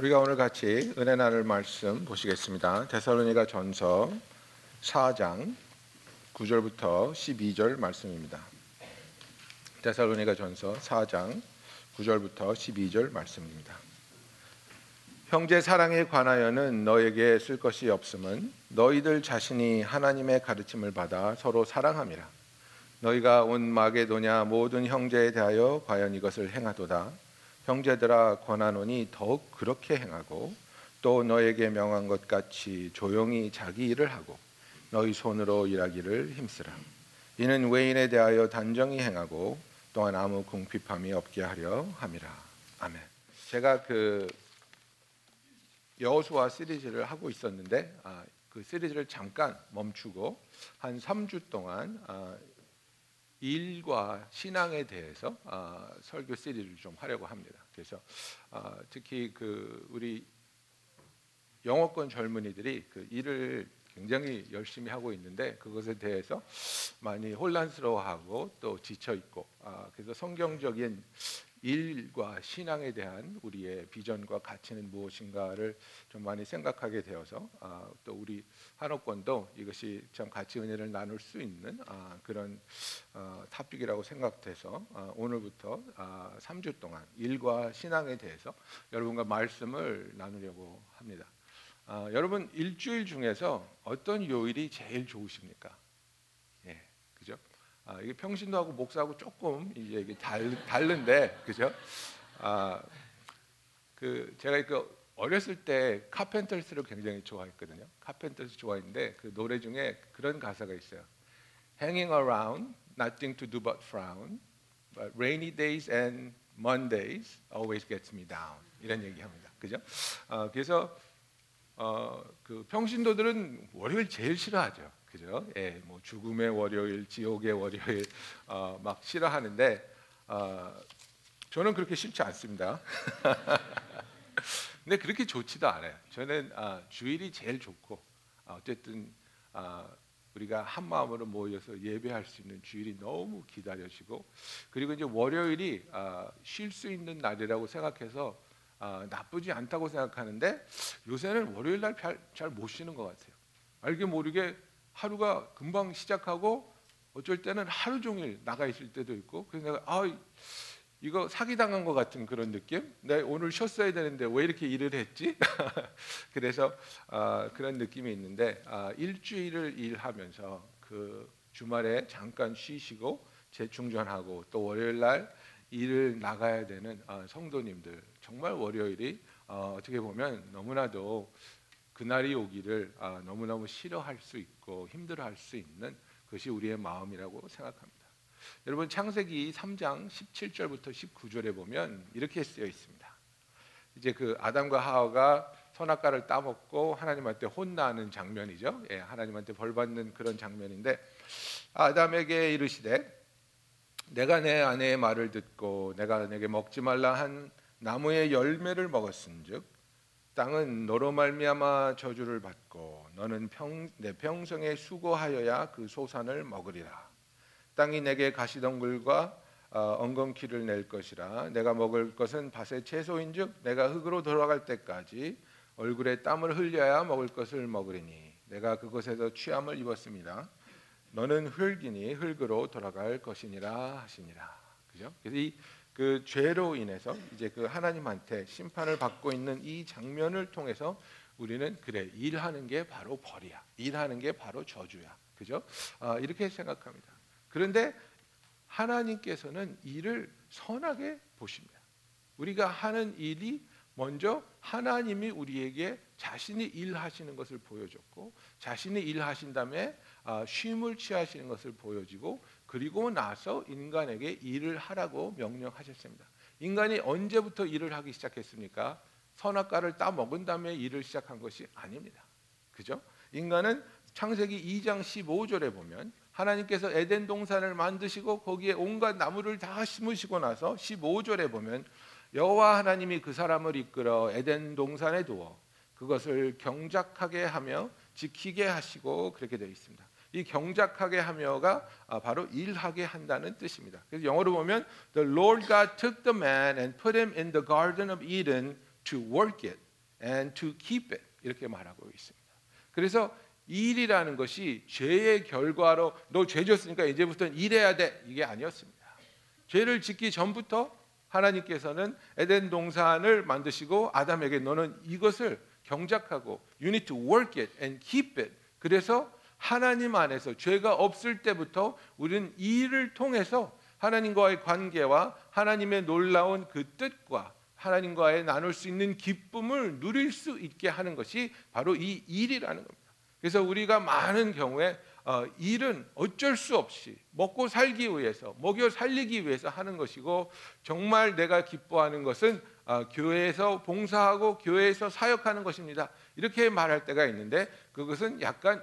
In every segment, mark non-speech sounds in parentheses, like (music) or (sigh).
우리가 오늘 같이 은혜 나눌 말씀 보시겠습니다. 데살로니가 전서 4장 9절부터 12절 말씀입니다. 데살로니가 전서 4장 9절부터 12절 말씀입니다. 형제 사랑에 관하여는 너에게 쓸 것이 없음은 너희들 자신이 하나님의 가르침을 받아 서로 사랑함이라. 너희가 온 마게도냐 모든 형제에 대하여 과연 이것을 행하도다. 형제들아 권하노니 더욱 그렇게 행하고 또 너에게 명한 것 같이 조용히 자기 일을 하고 너희 손으로 일하기를 힘쓰라. 이는 외인에 대하여 단정히 행하고 또한 아무 궁핍함이 없게 하려 함이라. 아멘. 제가 그 여호수아 시리즈를 하고 있었는데 아, 그 시리즈를 잠깐 멈추고 한 3주 동안 아, 일과 신앙에 대해서 아, 설교 시리즈를 좀 하려고 합니다. 그래서 아, 특히 그 우리 영어권 젊은이들이 그 일을 굉장히 열심히 하고 있는데 그것에 대해서 많이 혼란스러워하고 또 지쳐 있고 아, 그래서 성경적인 일과 신앙에 대한 우리의 비전과 가치는 무엇인가를 좀 많이 생각하게 되어서 아, 또 우리 한옥권도 이것이 참 같이 은혜를 나눌 수 있는 아, 그런 어, 탑픽이라고 생각돼서 아, 오늘부터 아, 3주 동안 일과 신앙에 대해서 여러분과 말씀을 나누려고 합니다. 아, 여러분 일주일 중에서 어떤 요일이 제일 좋으십니까? 예, 그죠? 아, 이게 평신도하고 목사하고 조금 이제 이게 달, 다른데 그죠? 아, 그 제가 그 어렸을 때 카펜터스를 굉장히 좋아했거든요. 카펜터스 좋아했는데 그 노래 중에 그런 가사가 있어요. Hanging around, nothing to do but frown, but rainy days and Mondays always gets me down. 이런 얘기합니다. 그죠? 아, 그래서 어, 그 평신도들은 월요일 제일 싫어하죠. 그죠? 예, 뭐 죽음의 월요일, 지옥의 월요일 어, 막 싫어하는데 어, 저는 그렇게 싫지 않습니다. (laughs) 근데 그렇게 좋지도 않아요. 저는 아, 주일이 제일 좋고 아, 어쨌든 아, 우리가 한 마음으로 모여서 예배할 수 있는 주일이 너무 기다려지고 그리고 이제 월요일이 아, 쉴수 있는 날이라고 생각해서 아, 나쁘지 않다고 생각하는데 요새는 월요일 날 잘 못 쉬는 것 같아요. 알게 모르게 하루가 금방 시작하고 어쩔 때는 하루 종일 나가 있을 때도 있고 그래서 내가 아 이거 사기 당한 것 같은 그런 느낌. 내가 오늘 쉬었어야 되는데 왜 이렇게 일을 했지? (laughs) 그래서 아, 그런 느낌이 있는데 아, 일주일을 일하면서 그 주말에 잠깐 쉬시고 재충전하고 또 월요일 날 일을 나가야 되는 아, 성도님들 정말 월요일이 어, 어떻게 보면 너무나도 그날이 오기를 아, 너무너무 싫어할 수 있고 힘들어할 수 있는 것이 우리의 마음이라고 생각합니다. 여러분 창세기 3장 17절부터 19절에 보면 이렇게 쓰여 있습니다. 이제 그 아담과 하와가 선악과를 따먹고 하나님한테 혼나는 장면이죠. 예, 하나님한테 벌 받는 그런 장면인데 아담에게 이르시되 내가 내 아내의 말을 듣고 내가 내게 먹지 말라 한 나무의 열매를 먹었은즉 땅은 너로 말미암아 저주를 받고 너는 평, 내 평생에 수고하여야 그 소산을 먹으리라. 땅이 내게 가시덩굴과 어, 엉겅퀴를 낼 것이라 내가 먹을 것은 밭의 채소인즉 내가 흙으로 돌아갈 때까지 얼굴에 땀을 흘려야 먹을 것을 먹으리니 내가 그곳에서 취함을 입었습니다. 너는 흙이니 흙으로 돌아갈 것이니라 하시니라. 그죠? 그래서 이 그 죄로 인해서 이제 그 하나님한테 심판을 받고 있는 이 장면을 통해서 우리는 그래 일하는 게 바로 벌이야. 일하는 게 바로 저주야. 그죠? 아, 이렇게 생각합니다. 그런데 하나님께서는 일을 선하게 보십니다. 우리가 하는 일이 먼저 하나님이 우리에게 자신이 일하시는 것을 보여줬고 자신이 일하신 다음에 아, 쉼을 취하시는 것을 보여지고 그리고 나서 인간에게 일을 하라고 명령하셨습니다. 인간이 언제부터 일을 하기 시작했습니까? 선악과를 따 먹은 다음에 일을 시작한 것이 아닙니다. 그죠? 인간은 창세기 2장 15절에 보면 하나님께서 에덴 동산을 만드시고 거기에 온갖 나무를 다 심으시고 나서 15절에 보면 여호와 하나님이 그 사람을 이끌어 에덴 동산에 두어 그것을 경작하게 하며 지키게 하시고 그렇게 되어 있습니다. 이 경작하게 하며가 바로 일하게 한다는 뜻입니다. 그래서 영어로 보면 The Lord God took the man and put him in the garden of Eden to work it and to keep it 이렇게 말하고 있습니다. 그래서 일이라는 것이 죄의 결과로 너 죄 졌으니까 이제부터는 일해야 돼 이게 아니었습니다. 죄를 짓기 전부터 하나님께서는 에덴 동산을 만드시고 아담에게 너는 이것을 경작하고 you need to work it and keep it. 그래서 하나님 안에서 죄가 없을 때부터 우리는 일을 통해서 하나님과의 관계와 하나님의 놀라운 그 뜻과 하나님과의 나눌 수 있는 기쁨을 누릴 수 있게 하는 것이 바로 이 일이라는 겁니다. 그래서 우리가 많은 경우에 어, 일은 어쩔 수 없이 먹고 살기 위해서 먹여 살리기 위해서 하는 것이고 정말 내가 기뻐하는 것은 어, 교회에서 봉사하고 교회에서 사역하는 것입니다. 이렇게 말할 때가 있는데 그것은 약간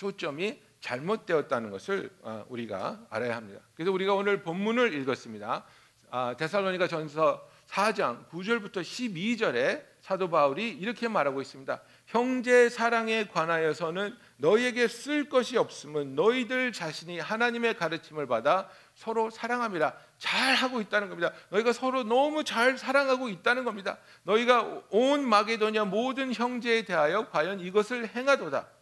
초점이 잘못되었다는 것을 어, 우리가 알아야 합니다. 그래서 우리가 오늘 본문을 읽었습니다. 아, 데살로니가 전서 4장 9절부터 12절에 사도 바울이 이렇게 말하고 있습니다. 형제 사랑에 관하여서는 너희에게 쓸 것이 없음은 너희들 자신이 하나님의 가르침을 받아 서로 사랑함이라 잘 하고 있다는 겁니다. 너희가 서로 너무 잘 사랑하고 있다는 겁니다. 너희가 온 마게도냐 모든 형제에 대하여 과연 이것을 행하도다.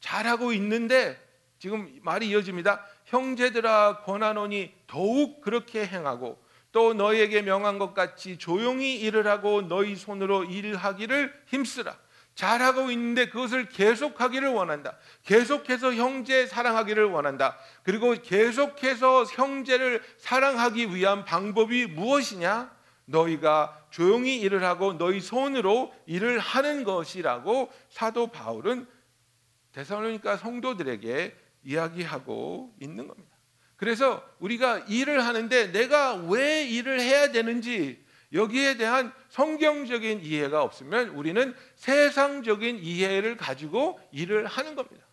잘하고 있는데 지금 말이 이어집니다. 형제들아 권하노니 더욱 그렇게 행하고 또 너희에게 명한 것 같이 조용히 일을 하고 너희 손으로 일하기를 힘쓰라. 잘하고 있는데 그것을 계속하기를 원한다. 계속해서 형제 사랑하기를 원한다. 그리고 계속해서 형제를 사랑하기 위한 방법이 무엇이냐? 너희가 조용히 일을 하고 너희 손으로 일을 하는 것이라고 사도 바울은 데살로니가 성도들에게 이야기하고 있는 겁니다. 그래서 우리가 일을 하는데 내가 왜 일을 해야 되는지 여기에 대한 성경적인 이해가 없으면 우리는 세상적인 이해를 가지고 일을 하는 겁니다.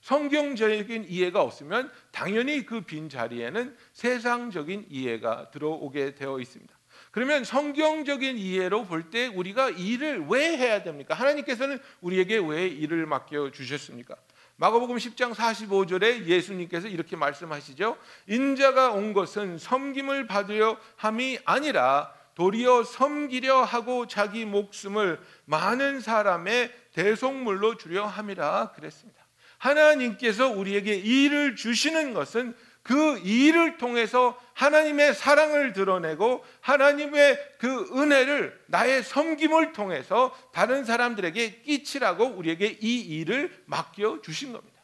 성경적인 이해가 없으면 당연히 그 빈 자리에는 세상적인 이해가 들어오게 되어 있습니다. 그러면 성경적인 이해로 볼 때 우리가 일을 왜 해야 됩니까? 하나님께서는 우리에게 왜 일을 맡겨 주셨습니까? 마가복음 10장 45절에 예수님께서 이렇게 말씀하시죠. 인자가 온 것은 섬김을 받으려 함이 아니라 도리어 섬기려 하고 자기 목숨을 많은 사람의 대속물로 주려 함이라 그랬습니다. 하나님께서 우리에게 일을 주시는 것은 그 일을 통해서 하나님의 사랑을 드러내고 하나님의 그 은혜를 나의 섬김을 통해서 다른 사람들에게 끼치라고 우리에게 이 일을 맡겨 주신 겁니다.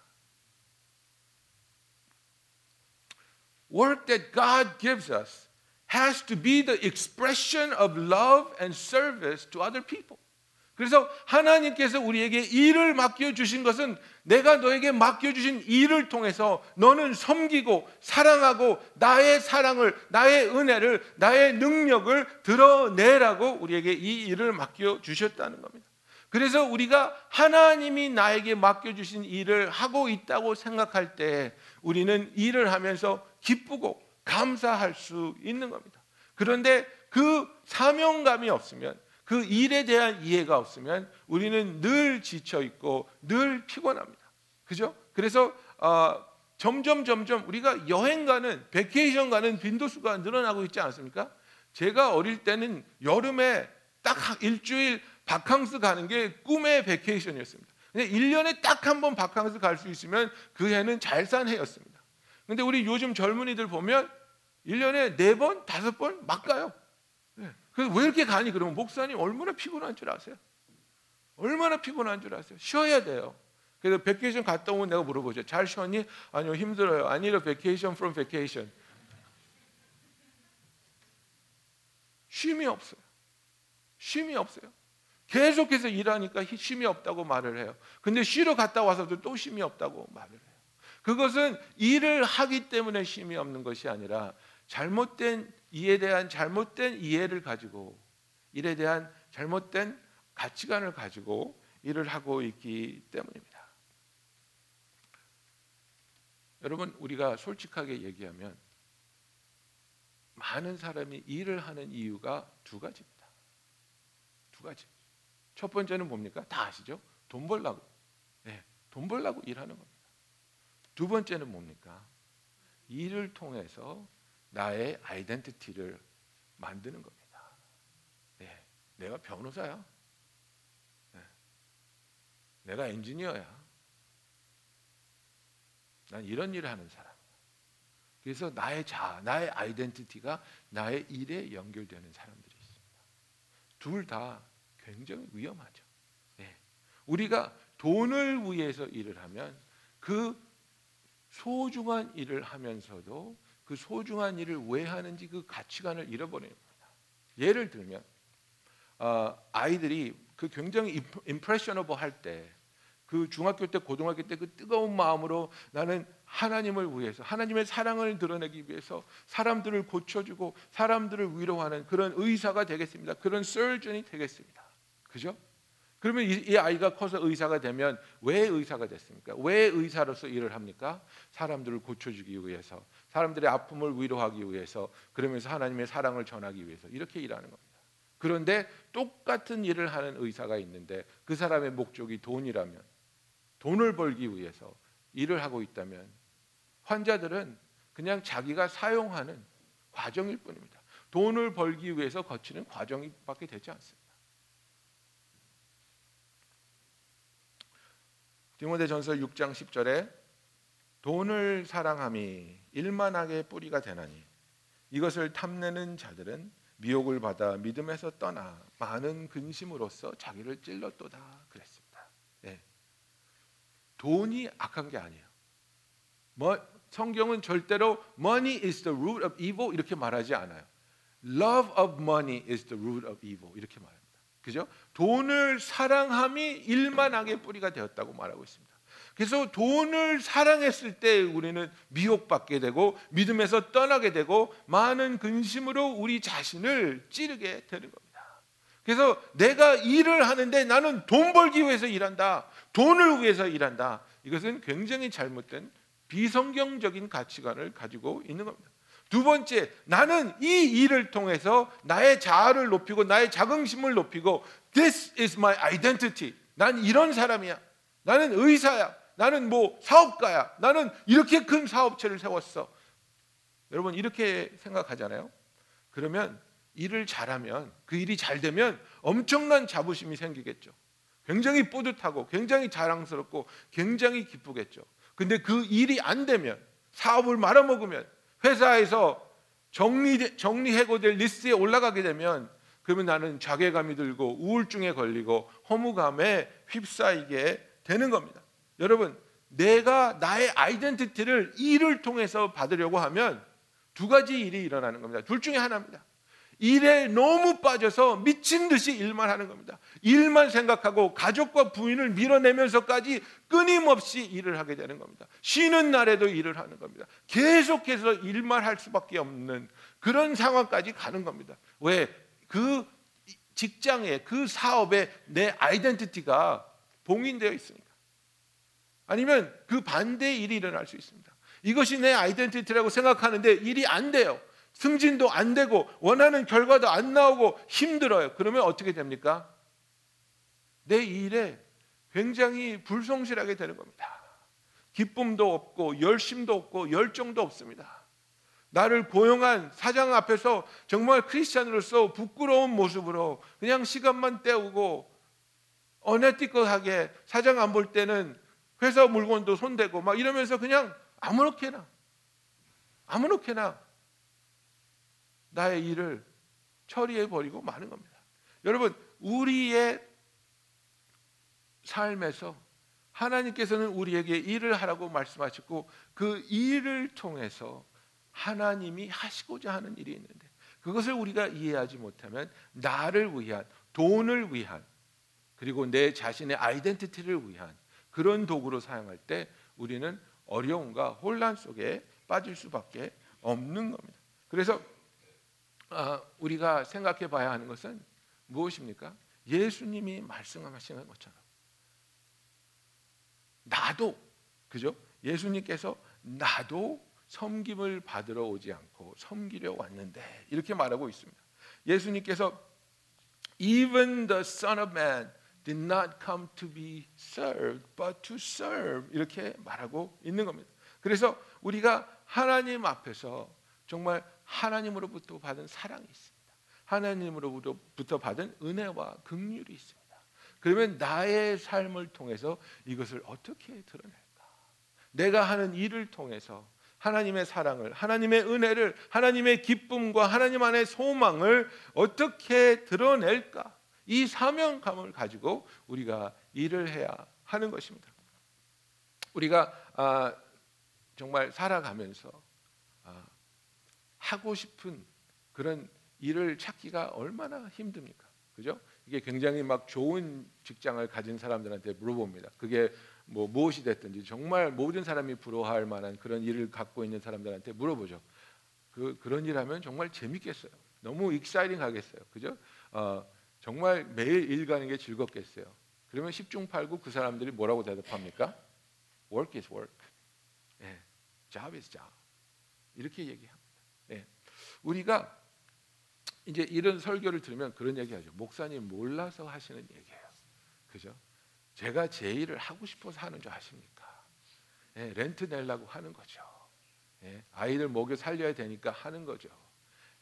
Work that God gives us has to be the expression of love and service to other people. 그래서 하나님께서 우리에게 일을 맡겨 주신 것은 내가 너에게 맡겨 주신 일을 통해서 너는 섬기고 사랑하고 나의 사랑을 나의 은혜를 나의 능력을 드러내라고 우리에게 이 일을 맡겨 주셨다는 겁니다. 그래서 우리가 하나님이 나에게 맡겨 주신 일을 하고 있다고 생각할 때 우리는 일을 하면서 기쁘고 감사할 수 있는 겁니다. 그런데 그 사명감이 없으면 그 일에 대한 이해가 없으면 우리는 늘 지쳐 있고 늘 피곤합니다. 그죠? 그래서 어, 점점 점점 우리가 여행 가는 vacation 가는 빈도수가 늘어나고 있지 않습니까? 제가 어릴 때는 여름에 딱 일주일 바캉스 가는 게 꿈의 vacation이었습니다. 근데 1년에 딱 한 번 바캉스 갈 수 있으면 그 해는 잘 산 해였습니다. 근데 우리 요즘 젊은이들 보면 1년에 4번, 5번 막 가요. 그래서 왜 이렇게 가니? 그러면 목사님 얼마나 피곤한 줄 아세요? 얼마나 피곤한 줄 아세요? 쉬어야 돼요. 그래서 vacation 갔다 오면 내가 물어보죠. 잘 쉬었니? 아니요, 힘들어요. A vacation from vacation. 쉼이 없어요. 쉼이 없어요. 계속해서 일하니까 쉼이 없다고 말을 해요. 근데 쉬러 갔다 와서도 또 쉼이 없다고 말을 해요. 그것은 일을 하기 때문에 쉼이 없는 것이 아니라 잘못된 일에 대한 잘못된 이해를 가지고 일에 대한 잘못된 가치관을 가지고 일을 하고 있기 때문입니다. 여러분 우리가 솔직하게 얘기하면 많은 사람이 일을 하는 이유가 두 가지입니다. 두 가지. 첫 번째는 뭡니까? 다 아시죠? 돈 벌라고. 네, 돈 벌라고 일하는 겁니다. 두 번째는 뭡니까? 일을 통해서 나의 아이덴티티를 만드는 겁니다. 네, 내가 변호사야. 네. 내가 엔지니어야. 난 이런 일을 하는 사람. 그래서 나의 자, 나의 아이덴티티가 나의 일에 연결되는 사람들이 있습니다. 둘 다 굉장히 위험하죠. 네. 우리가 돈을 위해서 일을 하면 그 소중한 일을 하면서도 그 소중한 일을 왜 하는지 그 가치관을 잃어버리는 겁니다. 예를 들면 어, 아이들이 그 굉장히 임프레셔너블 할때 그 중학교 때 고등학교 때 그 뜨거운 마음으로 나는 하나님을 위해서 하나님의 사랑을 드러내기 위해서 사람들을 고쳐주고 사람들을 위로하는 그런 의사가 되겠습니다. 그런 설전이 되겠습니다. 그죠? 그러면 이, 이, 아이가 커서 의사가 되면 왜 의사가 됐습니까? 왜 의사로서 일을 합니까? 사람들을 고쳐주기 위해서, 사람들의 아픔을 위로하기 위해서, 그러면서 하나님의 사랑을 전하기 위해서 이렇게 일하는 겁니다. 그런데 똑같은 일을 하는 의사가 있는데 그 사람의 목적이 돈이라면 돈을 벌기 위해서 일을 하고 있다면 환자들은 그냥 자기가 사용하는 과정일 뿐입니다. 돈을 벌기 위해서 거치는 과정밖에 되지 않습니다. 디모데전서 6장 10절에 돈을 사랑함이 일만하게 뿌리가 되나니 이것을 탐내는 자들은 미혹을 받아 믿음에서 떠나 많은 근심으로써 자기를 찔렀도다 그랬습니다. 돈이 악한 게 아니에요. 뭐 성경은 절대로 money is the root of evil 이렇게 말하지 않아요. Love of money is the root of evil 이렇게 말합니다. 그죠? 돈을 사랑함이 일만하게 뿌리가 되었다고 말하고 있습니다. 그래서 돈을 사랑했을 때 우리는 미혹받게 되고 믿음에서 떠나게 되고 많은 근심으로 우리 자신을 찌르게 되는 겁니다. 그래서 내가 일을 하는데 나는 돈 벌기 위해서 일한다. 돈을 위해서 일한다. 이것은 굉장히 잘못된 비성경적인 가치관을 가지고 있는 겁니다. 두 번째, 나는 이 일을 통해서 나의 자아를 높이고 나의 자긍심을 높이고 This is my identity. 난 이런 사람이야. 나는 의사야. 나는 뭐 사업가야. 나는 이렇게 큰 사업체를 세웠어. 여러분 이렇게 생각하잖아요. 그러면 일을 잘하면 그 일이 잘 되면 엄청난 자부심이 생기겠죠. 굉장히 뿌듯하고 굉장히 자랑스럽고 굉장히 기쁘겠죠. 근데 그 일이 안 되면 사업을 말아먹으면 회사에서 정리 정리해고될 리스트에 올라가게 되면 그러면 나는 자괴감이 들고 우울증에 걸리고 허무감에 휩싸이게 되는 겁니다. 여러분, 내가 나의 identity를 일을 통해서 받으려고 하면 두 가지 일이 일어나는 겁니다. 둘 중에 하나입니다. 일에 너무 빠져서 미친 듯이 일만 하는 겁니다. 일만 생각하고 가족과 부인을 밀어내면서까지 끊임없이 일을 하게 되는 겁니다. 쉬는 날에도 일을 하는 겁니다. 계속해서 일만 할 수밖에 없는 그런 상황까지 가는 겁니다. 왜? 그 직장에 그 사업에 내 아이덴티티가 봉인되어 있으니까. 아니면 그 반대의 일이 일어날 수 있습니다. 이것이 내 아이덴티티라고 생각하는데 일이 안 돼요. 승진도 안 되고 원하는 결과도 안 나오고 힘들어요. 그러면 어떻게 됩니까? 내 일에 굉장히 불성실하게 되는 겁니다. 기쁨도 없고 열심도 없고 열정도 없습니다. 나를 고용한 사장 앞에서 정말 크리스찬으로서 부끄러운 모습으로 그냥 시간만 때우고 어네티컬하게 사장 안 볼 때는 회사 물건도 손대고 막 이러면서 그냥 아무렇게나 아무렇게나 나의 일을 처리해 버리고 마는 겁니다. 여러분, 우리의 삶에서 하나님께서는 우리에게 일을 하라고 말씀하셨고 그 일을 통해서 하나님이 하시고자 하는 일이 있는데 그것을 우리가 이해하지 못하면 나를 위한 돈을 위한 그리고 내 자신의 아이덴티티를 위한 그런 도구로 사용할 때 우리는 어려움과 혼란 속에 빠질 수밖에 없는 겁니다. 그래서 아, 우리가 생각해 봐야 하는 것은 무엇입니까? 예수님이 말씀하시는 것처럼 나도 그죠? 예수님께서 나도 섬김을 받으러 오지 않고 섬기려 왔는데 이렇게 말하고 있습니다. 예수님께서 even the son of man did not come to be served but to serve 이렇게 말하고 있는 겁니다. 그래서 우리가 하나님 앞에서 정말 하나님으로부터 받은 사랑이 있습니다. 하나님으로부터 받은 은혜와 긍휼이 있습니다. 그러면 나의 삶을 통해서 이것을 어떻게 드러낼까? 내가 하는 일을 통해서 하나님의 사랑을, 하나님의 은혜를, 하나님의 기쁨과 하나님 안의 소망을 어떻게 드러낼까? 이 사명감을 가지고 우리가 일을 해야 하는 것입니다. 우리가 아, 정말 살아가면서 아, 하고 싶은 그런 일을 찾기가 얼마나 힘듭니까? 그죠? 이게 굉장히 막 좋은 직장을 가진 사람들한테 물어봅니다. 그게 뭐 무엇이 됐든지 정말 모든 사람이 부러워할 만한 그런 일을 갖고 있는 사람들한테 물어보죠. 그 그런 일 하면 정말 재밌겠어요. 너무 익사이딩하겠어요. 그죠? 어, 정말 매일 일 가는 게 즐겁겠어요. 그러면 10중 8구 그 사람들이 뭐라고 대답합니까? Work is work. 예, job is job. 이렇게 얘기합니다. 예, 우리가 이제 이런 설교를 들으면 그런 얘기하죠. 목사님 몰라서 하시는 얘기예요. 그죠? 제가 제 일을 하고 싶어서 하는 줄 아십니까? 예, 렌트 내려고 하는 거죠. 예, 아이들 먹여 살려야 되니까 하는 거죠.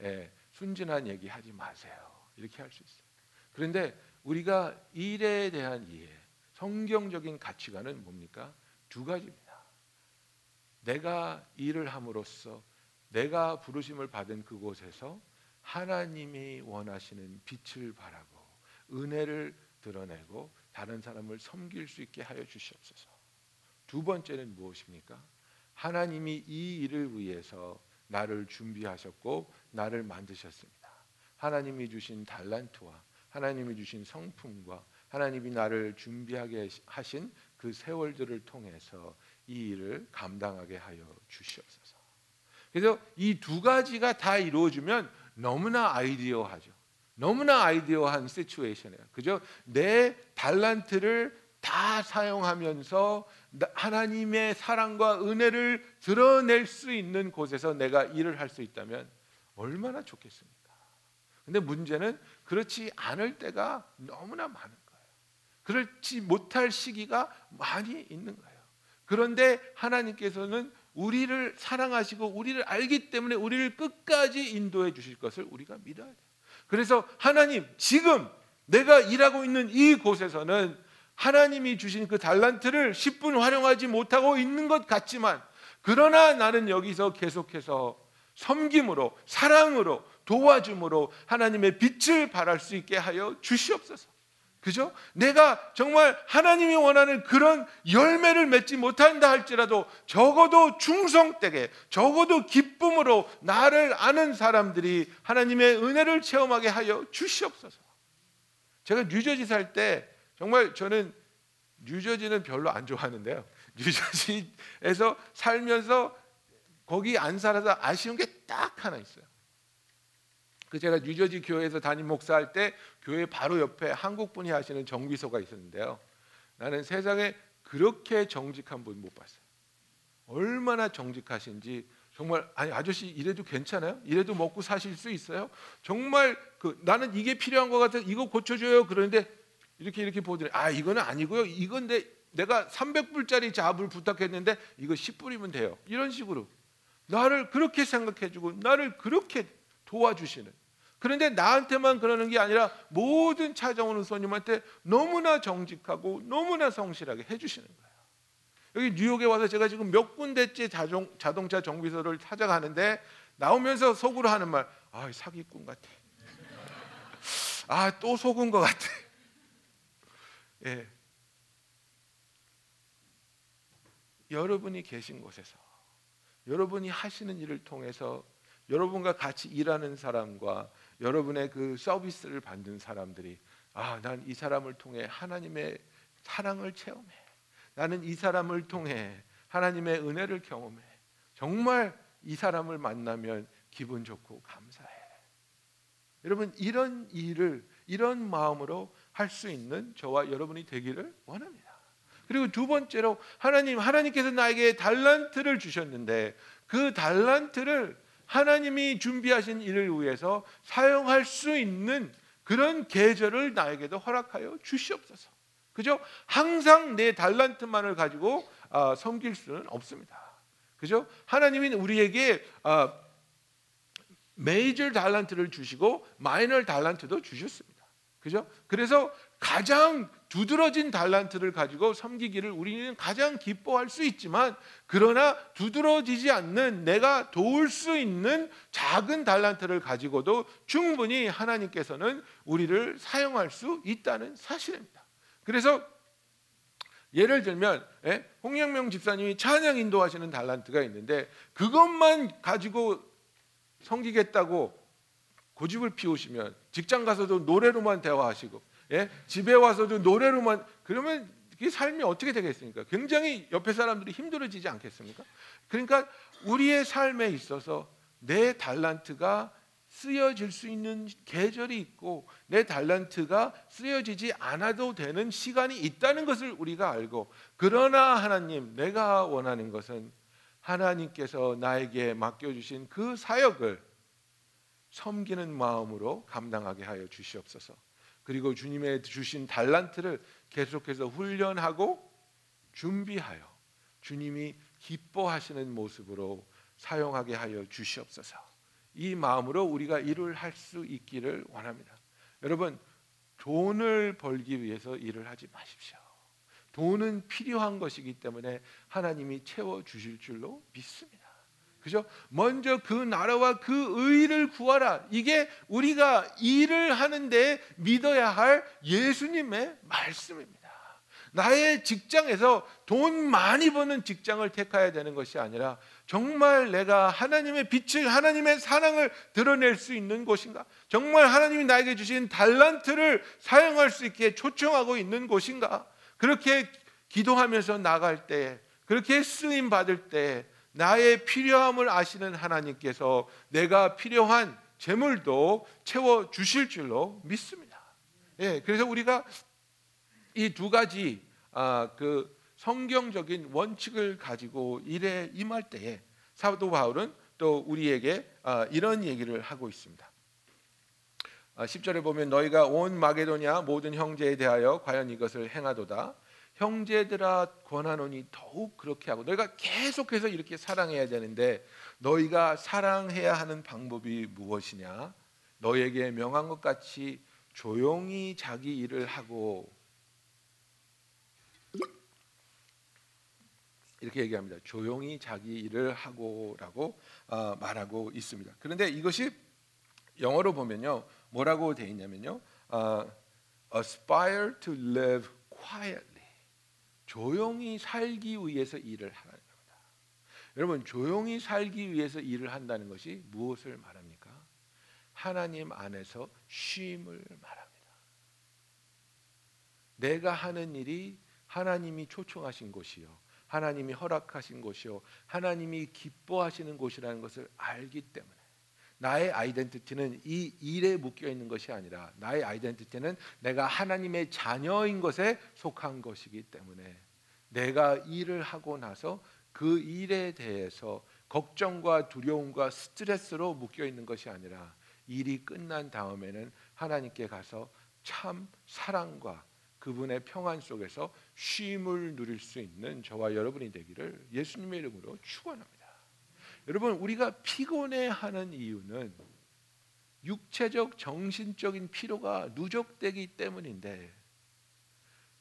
예, 순진한 얘기 하지 마세요. 이렇게 할 수 있어요. 그런데 우리가 일에 대한 이해, 성경적인 가치관은 뭡니까? 두 가지입니다. 내가 일을 함으로써 내가 부르심을 받은 그곳에서 하나님이 원하시는 빛을 발하고 은혜를 드러내고 다른 사람을 섬길 수 있게 하여 주시옵소서. 두 번째는 무엇입니까? 하나님이 이 일을 위해서 나를 준비하셨고 나를 만드셨습니다. 하나님이 주신 달란트와 하나님이 주신 성품과 하나님이 나를 준비하게 하신 그 세월들을 통해서 이 일을 감당하게 하여 주시옵소서. 그래서 이 두 가지가 다 이루어지면 너무나 아이디어하죠. 너무나 아이디어한 시츄에이션이에요. 그죠? 내 달란트를 다 사용하면서 하나님의 사랑과 은혜를 드러낼 수 있는 곳에서 내가 일을 할 수 있다면 얼마나 좋겠습니까? 근데 문제는 그렇지 않을 때가 너무나 많은 거예요. 그렇지 못할 시기가 많이 있는 거예요. 그런데 하나님께서는 우리를 사랑하시고 우리를 알기 때문에 우리를 끝까지 인도해 주실 것을 우리가 믿어야 돼요. 그래서 하나님 지금 내가 일하고 있는 이 곳에서는 하나님이 주신 그 달란트를 10분 활용하지 못하고 있는 것 같지만 그러나 나는 여기서 계속해서 섬김으로 사랑으로 도와줌으로 하나님의 빛을 발할 수 있게 하여 주시옵소서. 그죠? 내가 정말 하나님이 원하는 그런 열매를 맺지 못한다 할지라도 적어도 충성되게 적어도 기쁨으로 나를 아는 사람들이 하나님의 은혜를 체험하게 하여 주시옵소서. 제가 뉴저지 살 때 정말 저는 뉴저지는 별로 안 좋아하는데요. (laughs) 뉴저지에서 살면서 거기 안 살아서 아쉬운 게 딱 하나 있어요. 그 제가 뉴저지 교회에서 담임 목사할 때 교회 바로 옆에 한국 분이 하시는 정비소가 있었는데요. 나는 세상에 그렇게 정직한 분 못 봤어요. 얼마나 정직하신지 정말 아니 아저씨 이래도 괜찮아요? 이래도 먹고 사실 수 있어요? 정말 그 나는 이게 필요한 것 같아 이거 고쳐줘요. 그러는데 이렇게 이렇게 보더니 아 이거는 아니고요. 이건데 내가 300불짜리 잡을 부탁했는데 이거 10불이면 돼요. 이런 식으로 나를 그렇게 생각해주고 나를 그렇게 도와주시는 그런데 나한테만 그러는 게 아니라 모든 찾아오는 손님한테 너무나 정직하고 너무나 성실하게 해주시는 거예요. 여기 뉴욕에 와서 제가 지금 몇 군데째 자동, 자동차 정비소를 찾아가는데 나오면서 속으로 하는 말, 아 사기꾼 같아. 아 또 속은 것 같아. (laughs) 예. 여러분이 계신 곳에서 여러분이 하시는 일을 통해서 여러분과 같이 일하는 사람과 여러분의 그 서비스를 받는 사람들이 아, 난 이 사람을 통해 하나님의 사랑을 체험해. 나는 이 사람을 통해 하나님의 은혜를 경험해. 정말 이 사람을 만나면 기분 좋고 감사해. 여러분 이런 일을 이런 마음으로 할 수 있는 저와 여러분이 되기를 원합니다. 그리고 두 번째로 하나님 하나님께서 나에게 달란트를 주셨는데 그 달란트를 하나님이 준비하신 일을 위해서 사용할 수 있는 그런 계절을 나에게도 허락하여 주시옵소서. 그죠? 항상 내 달란트만을 가지고 어, 섬길 수는 없습니다. 그죠? 하나님이 우리에게 어, 메이저 달란트를 주시고 마이너 달란트도 주셨습니다. 그죠? 그래서 가장 두드러진 달란트를 가지고 섬기기를 우리는 가장 기뻐할 수 있지만 그러나 두드러지지 않는 내가 도울 수 있는 작은 달란트를 가지고도 충분히 하나님께서는 우리를 사용할 수 있다는 사실입니다. 그래서 예를 들면 예? 홍영명 집사님이 찬양 인도하시는 달란트가 있는데 그것만 가지고 섬기겠다고 고집을 피우시면 직장 가서도 노래로만 대화하시고 예? 집에 와서 도 노래로만 그러면 이 삶이 어떻게 되겠습니까? 굉장히 옆에 사람들이 힘들어지지 않겠습니까? 그러니까 우리의 삶에 있어서 내 달란트가 쓰여질 수 있는 계절이 있고 내 달란트가 쓰여지지 않아도 되는 시간이 있다는 것을 우리가 알고 그러나 하나님 내가 원하는 것은 하나님께서 나에게 맡겨 주신 그 사역을 섬기는 마음으로 감당하게 하여 주시옵소서. 그리고 주님의 주신 달란트를 계속해서 훈련하고 준비하여 주님이 기뻐하시는 모습으로 사용하게 하여 주시옵소서. 이 마음으로 우리가 일을 할 수 있기를 원합니다. 여러분 돈을 벌기 위해서 일을 하지 마십시오. 돈은 필요한 것이기 때문에 하나님이 채워 주실 줄로 믿습니다. 그죠? 먼저 그 나라와 그 의를 구하라. 이게 우리가 일을 하는데 믿어야 할 예수님의 말씀입니다. 나의 직장에서 돈 많이 버는 직장을 택해야 되는 것이 아니라 정말 내가 하나님의 빛을 하나님의 사랑을 드러낼 수 있는 곳인가? 정말 하나님이 나에게 주신 달란트를 사용할 수 있게 초청하고 있는 곳인가? 그렇게 기도하면서 나갈 때 그렇게 쓰임 받을 때 나의 필요함을 아시는 하나님께서 내가 필요한 재물도 채워 주실 줄로 믿습니다. 예, 그래서 우리가 이 두 가지 아, 그 성경적인 원칙을 가지고 일에 임할 때에 사도 바울은 또 우리에게 아, 이런 얘기를 하고 있습니다. 아, 10절에 보면 너희가 온 마게도냐 모든 형제에 대하여 과연 이것을 행하도다. 형제들아 권하노니 더욱 그렇게 하고 너희가 계속해서 이렇게 사랑해야 되는데 너희가 사랑해야 하는 방법이 무엇이냐? 너에게 명한 것 같이 조용히 자기 일을 하고 이렇게 얘기합니다. 조용히 자기 일을 하고라고 어, 말하고 있습니다. 그런데 이것이 영어로 보면요, 뭐라고 돼 있냐면요, 어, aspire to live quietly. 조용히 살기 위해서 일을 하는 겁니다. 여러분 조용히 살기 위해서 일을 한다는 것이 무엇을 말합니까? 하나님 안에서 쉼을 말합니다. 내가 하는 일이 하나님이 초청하신 곳이요. 하나님이 허락하신 곳이요. 하나님이 기뻐하시는 곳이라는 것을 알기 때문에 나의 아이덴티티는 이 일에 묶여 있는 것이 아니라 나의 아이덴티티는 내가 하나님의 자녀인 것에 속한 것이기 때문에 내가 일을 하고 나서 그 일에 대해서 걱정과 두려움과 스트레스로 묶여 있는 것이 아니라 일이 끝난 다음에는 하나님께 가서 참 사랑과 그분의 평안 속에서 쉼을 누릴 수 있는 저와 여러분이 되기를 예수님의 이름으로 축원합니다. 여러분 우리가 피곤해하는 이유는 육체적 정신적인 피로가 누적되기 때문인데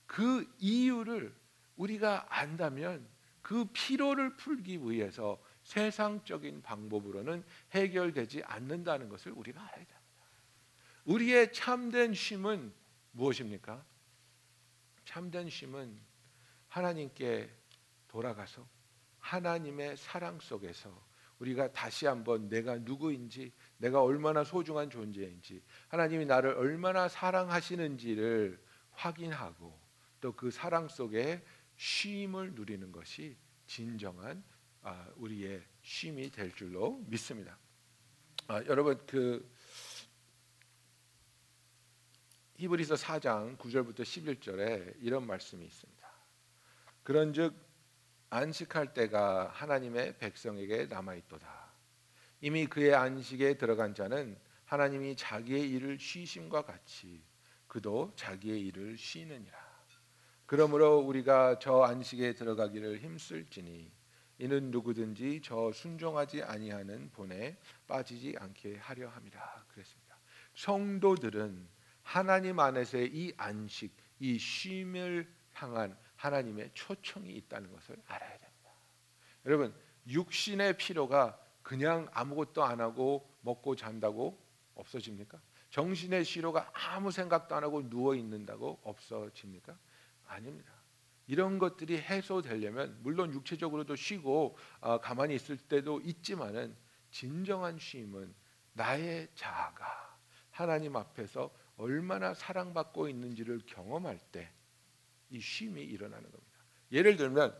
그 이유를 우리가 안다면 그 피로를 풀기 위해서 세상적인 방법으로는 해결되지 않는다는 것을 우리가 알아야 됩니다. 우리의 참된 쉼은 무엇입니까? 참된 쉼은 하나님께 돌아가서 하나님의 사랑 속에서 우리가 다시 한번 내가 누구인지 내가 얼마나 소중한 존재인지 하나님이 나를 얼마나 사랑하시는지를 확인하고 또 그 사랑 속에 쉼을 누리는 것이 진정한 아, 우리의 쉼이 될 줄로 믿습니다. 아, 여러분 그 히브리서 4장 9절부터 11절에 이런 말씀이 있습니다. 그런즉 안식할 때가 하나님의 백성에게 남아 있도다. 이미 그의 안식에 들어간 자는 하나님이 자기의 일을 쉬심과 같이 그도 자기의 일을 쉬느니라. 그러므로 우리가 저 안식에 들어가기를 힘쓸지니 이는 누구든지 저 순종하지 아니하는 본에 빠지지 않게 하려 함이라 그랬습니다. 성도들은 하나님 안에서의 이 안식, 이 쉼을 향한 하나님의 초청이 있다는 것을 알아야 됩니다. 여러분, 육신의 피로가 그냥 아무것도 안 하고 먹고 잔다고 없어집니까? 정신의 피로가 아무 생각도 안 하고 누워 있는다고 없어집니까? 아닙니다. 이런 것들이 해소되려면 물론 육체적으로도 쉬고 어, 가만히 있을 때도 있지만은 진정한 쉼은 나의 자아가 하나님 앞에서 얼마나 사랑받고 있는지를 경험할 때 이 쉼이 일어나는 겁니다. 예를 들면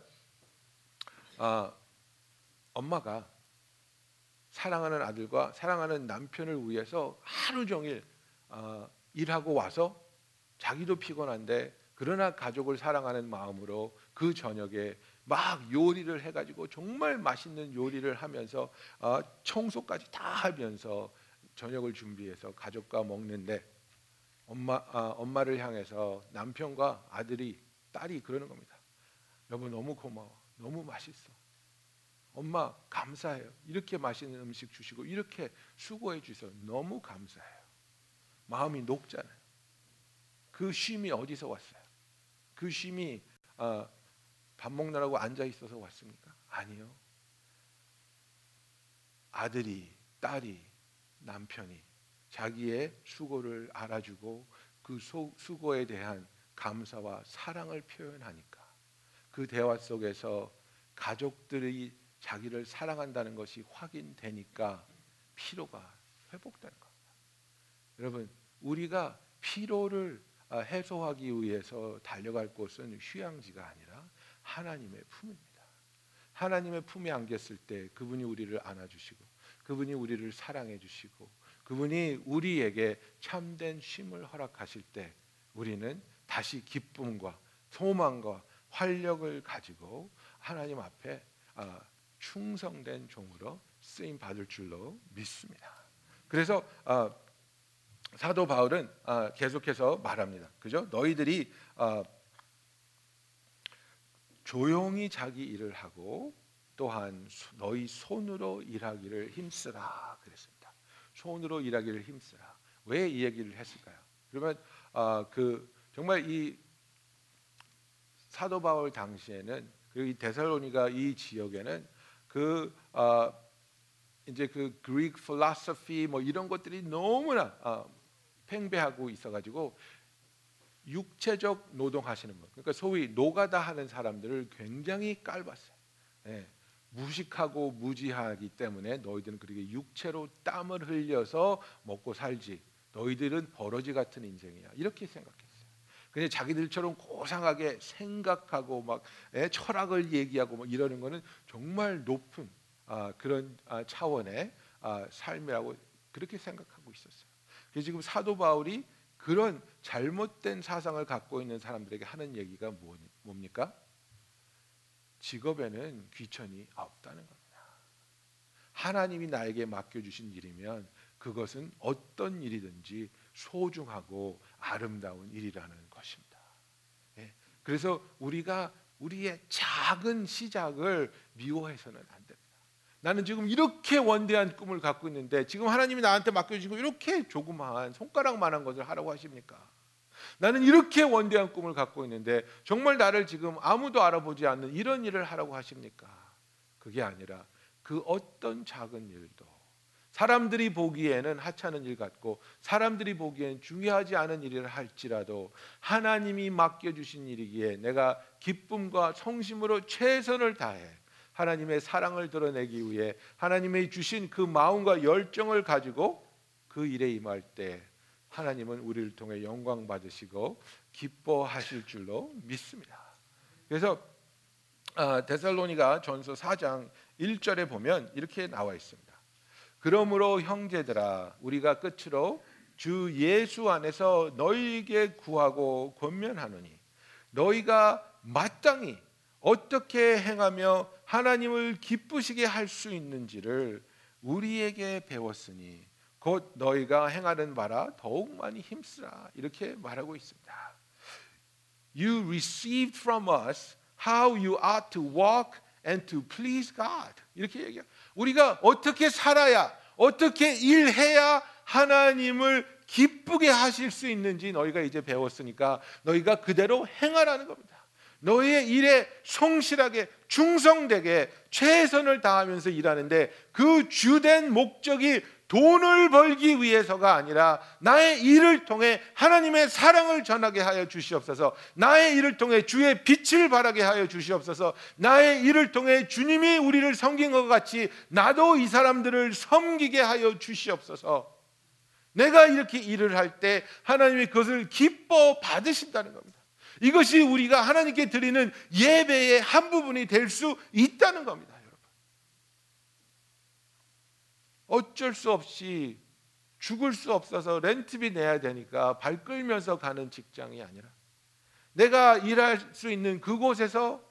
어, 엄마가 사랑하는 아들과 사랑하는 남편을 위해서 하루 종일 어, 일하고 와서 자기도 피곤한데 그러나 가족을 사랑하는 마음으로 그 저녁에 막 요리를 해가지고 정말 맛있는 요리를 하면서 어, 청소까지 다 하면서 저녁을 준비해서 가족과 먹는데 엄마 아, 엄마를 향해서 남편과 아들이 딸이 그러는 겁니다. 여보 너무 고마워, 너무 맛있어. 엄마 감사해요. 이렇게 맛있는 음식 주시고 이렇게 수고해 주셔서 너무 감사해요. 마음이 녹잖아요. 그 쉼이 어디서 왔어요? 그 쉼이 어, 밥 먹느라고 앉아 있어서 왔습니까? 아니요. 아들이 딸이 남편이 자기의 수고를 알아주고 그 수고에 대한 감사와 사랑을 표현하니까 그 대화 속에서 가족들이 자기를 사랑한다는 것이 확인되니까 피로가 회복되는 겁니다. 여러분, 우리가 피로를 아, 해소하기 위해서 달려갈 곳은 휴양지가 아니라 하나님의 품입니다. 하나님의 품에 안겼을 때 그분이 우리를 안아주시고 그분이 우리를 사랑해 주시고 그분이 우리에게 참된 쉼을 허락하실 때 우리는 다시 기쁨과 소망과 활력을 가지고 하나님 앞에 아, 충성된 종으로 쓰임 받을 줄로 믿습니다. 그래서 아, 사도 바울은 아, 계속해서 말합니다. 그죠? 너희들이 아, 조용히 자기 일을 하고 또한 너희 손으로 일하기를 힘쓰라 그랬습니다. 손으로 일하기를 힘쓰라. 왜 이 얘기를 했을까요? 그러면 아, 그 정말 이 사도 바울 당시에는 그리고 이 데살로니가 이 지역에는 그 어, 이제 그 그릭 필로소피 뭐 이런 것들이 너무나 어, 팽배하고 있어가지고 육체적 노동하시는 것, 그러니까 소위 노가다 하는 사람들을 굉장히 깔봤어요. 예, 무식하고 무지하기 때문에 너희들은 그렇게 육체로 땀을 흘려서 먹고 살지. 너희들은 버러지 같은 인생이야. 이렇게 생각했어요. 근데 자기들처럼 고상하게 생각하고 막 예, 철학을 얘기하고 막 이러는 거는 정말 높은 아, 그런 아, 차원의 아, 삶이라고 그렇게 생각하고 있었어요. 그래서 지금 사도 바울이 그런 잘못된 사상을 갖고 있는 사람들에게 하는 얘기가 뭐, 뭡니까? 직업에는 귀천이 없다는 겁니다. 하나님이 나에게 맡겨주신 일이면 그것은 어떤 일이든지 소중하고 아름다운 일이라는 것입니다. 예. 그래서 우리가 우리의 작은 시작을 미워해서는 안 됩니다. 나는 지금 이렇게 원대한 꿈을 갖고 있는데 지금 하나님이 나한테 맡겨주시고 이렇게 조그마한 손가락만한 것을 하라고 하십니까? 나는 이렇게 원대한 꿈을 갖고 있는데 정말 나를 지금 아무도 알아보지 않는 이런 일을 하라고 하십니까? 그게 아니라 그 어떤 작은 일도 사람들이 보기에는 하찮은 일 같고 사람들이 보기엔 중요하지 않은 일을 할지라도 하나님이 맡겨 주신 일이기에 내가 기쁨과 성심으로 최선을 다해 하나님의 사랑을 드러내기 위해 하나님의 주신 그 마음과 열정을 가지고 그 일에 임할 때 하나님은 우리를 통해 영광 받으시고 기뻐하실 줄로 믿습니다. 그래서 아, 데살로니가 전서 4장 1절에 보면 이렇게 나와 있습니다. 그러므로 형제들아 우리가 끝으로 주 예수 안에서 너희에게 구하고 권면하노니 너희가 마땅히 어떻게 행하며 하나님을 기쁘시게 할 수 있는지를 우리에게 배웠으니 곧 너희가 행하는 바라 더욱 많이 힘쓰라 이렇게 말하고 있습니다. You received from us how you ought to walk and to please God. 이렇게 얘기해요. 우리가 어떻게 살아야 어떻게 일해야 하나님을 기쁘게 하실 수 있는지 너희가 이제 배웠으니까 너희가 그대로 행하라는 겁니다. 너희의 일에 성실하게 충성되게 최선을 다하면서 일하는데 그 주된 목적이 돈을 벌기 위해서가 아니라 나의 일을 통해 하나님의 사랑을 전하게 하여 주시옵소서. 나의 일을 통해 주의 빛을 발하게 하여 주시옵소서. 나의 일을 통해 주님이 우리를 섬긴 것 같이 나도 이 사람들을 섬기게 하여 주시옵소서. 내가 이렇게 일을 할 때 하나님이 그것을 기뻐 받으신다는 겁니다. 이것이 우리가 하나님께 드리는 예배의 한 부분이 될 수 있다는 겁니다, 여러분. 어쩔 수 없이 죽을 수 없어서 렌트비 내야 되니까 발 끌면서 가는 직장이 아니라 내가 일할 수 있는 그곳에서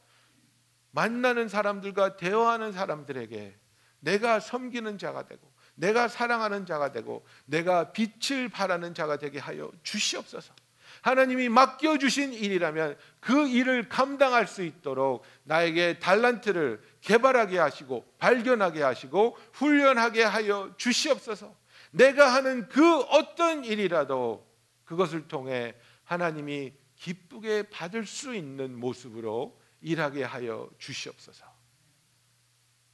만나는 사람들과 대화하는 사람들에게 내가 섬기는 자가 되고 내가 사랑하는 자가 되고 내가 빛을 발하는 자가 되게 하여 주시옵소서. 하나님이 맡겨주신 일이라면 그 일을 감당할 수 있도록 나에게 달란트를 개발하게 하시고 발견하게 하시고 훈련하게 하여 주시옵소서. 내가 하는 그 어떤 일이라도 그것을 통해 하나님이 기쁘게 받을 수 있는 모습으로 일하게 하여 주시옵소서.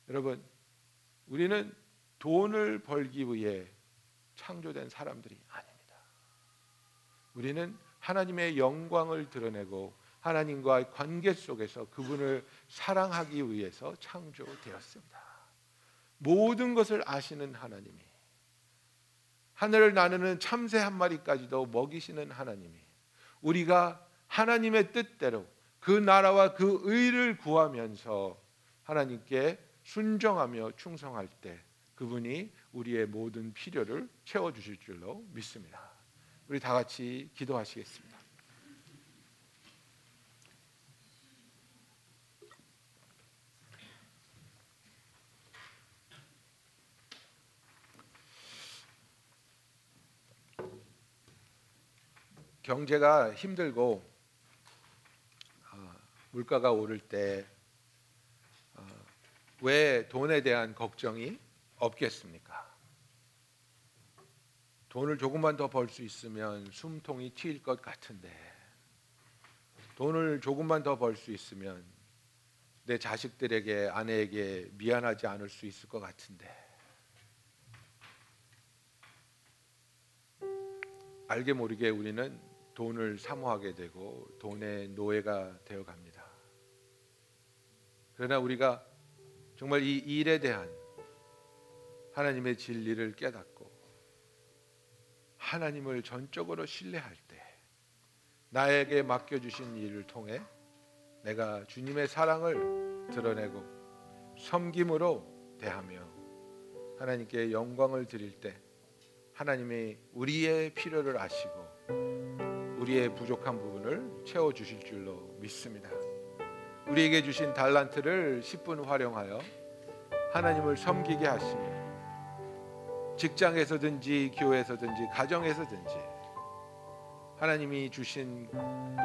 여러분, 우리는 돈을 벌기 위해 창조된 사람들이 아닙니다. 우리는 하나님의 영광을 드러내고 하나님과의 관계 속에서 그분을 사랑하기 위해서 창조되었습니다. 모든 것을 아시는 하나님이 하늘을 나누는 참새 한 마리까지도 먹이시는 하나님이 우리가 하나님의 뜻대로 그 나라와 그 의를 구하면서 하나님께 순종하며 충성할 때 그분이 우리의 모든 필요를 채워 주실 줄로 믿습니다. 우리 다 같이 기도하시겠습니다. 경제가 힘들고 어, 물가가 오를 때왜 어, 돈에 대한 걱정이 없겠습니까? 돈을 조금만 더 벌 수 있으면 숨통이 트일 것 같은데 돈을 조금만 더 벌 수 있으면 내 자식들에게 아내에게 미안하지 않을 수 있을 것 같은데 알게 모르게 우리는 돈을 사모하게 되고 돈의 노예가 되어 갑니다. 그러나 우리가 정말 이 일에 대한 하나님의 진리를 깨닫고 하나님을 전적으로 신뢰할 때 나에게 맡겨 주신 일을 통해 내가 주님의 사랑을 드러내고 섬김으로 대하며 하나님께 영광을 드릴 때 하나님이 우리의 필요를 아시고 우리의 부족한 부분을 채워 주실 줄로 믿습니다. 우리에게 주신 달란트를 10분 활용하여 하나님을 섬기게 하시며 직장에서든지 교회에서든지 가정에서든지 하나님이 주신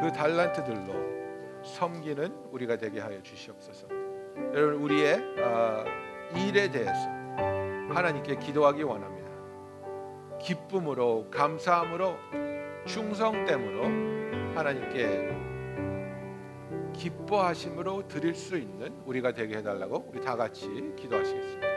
그 달란트들로 섬기는 우리가 되게 하여 주시옵소서. 여러분 우리의 아, 일에 대해서 하나님께 기도하기 원합니다. 기쁨으로 감사함으로 충성됨으로 하나님께 기뻐하심으로 드릴 수 있는 우리가 되게 해달라고 우리 다 같이 기도하시겠습니다.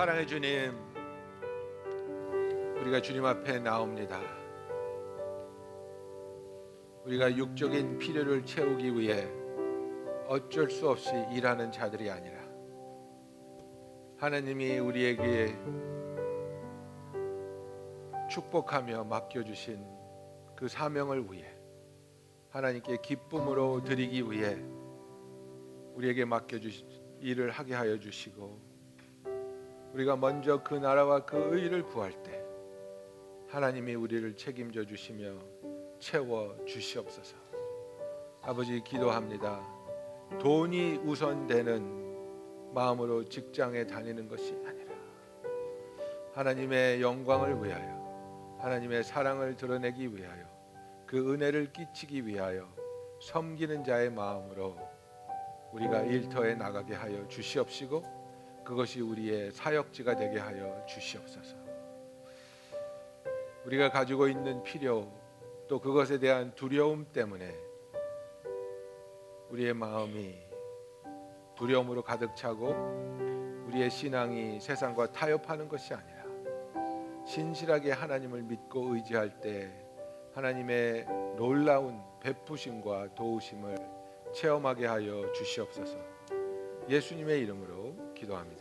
사랑의 주님, 우리가 주님 앞에 나옵니다. 우리가 육적인 필요를 채우기 위해 어쩔 수 없이 일하는 자들이 아니라 하나님이 우리에게 축복하며 맡겨주신 그 사명을 위해 하나님께 기쁨으로 드리기 위해 우리에게 맡겨주신 일을 하게 하여 주시고 우리가 먼저 그 나라와 그 의를 구할 때 하나님이 우리를 책임져 주시며 채워 주시옵소서. 아버지 기도합니다. 돈이 우선되는 마음으로 직장에 다니는 것이 아니라 하나님의 영광을 위하여 하나님의 사랑을 드러내기 위하여 그 은혜를 끼치기 위하여 섬기는 자의 마음으로 우리가 일터에 나가게 하여 주시옵시고 그것이 우리의 사역지가 되게 하여 주시옵소서. 우리가 가지고 있는 필요 또 그것에 대한 두려움 때문에 우리의 마음이 두려움으로 가득 차고 우리의 신앙이 세상과 타협하는 것이 아니라 신실하게 하나님을 믿고 의지할 때 하나님의 놀라운 베푸심과 도우심을 체험하게 하여 주시옵소서. 예수님의 이름으로 기도합니다.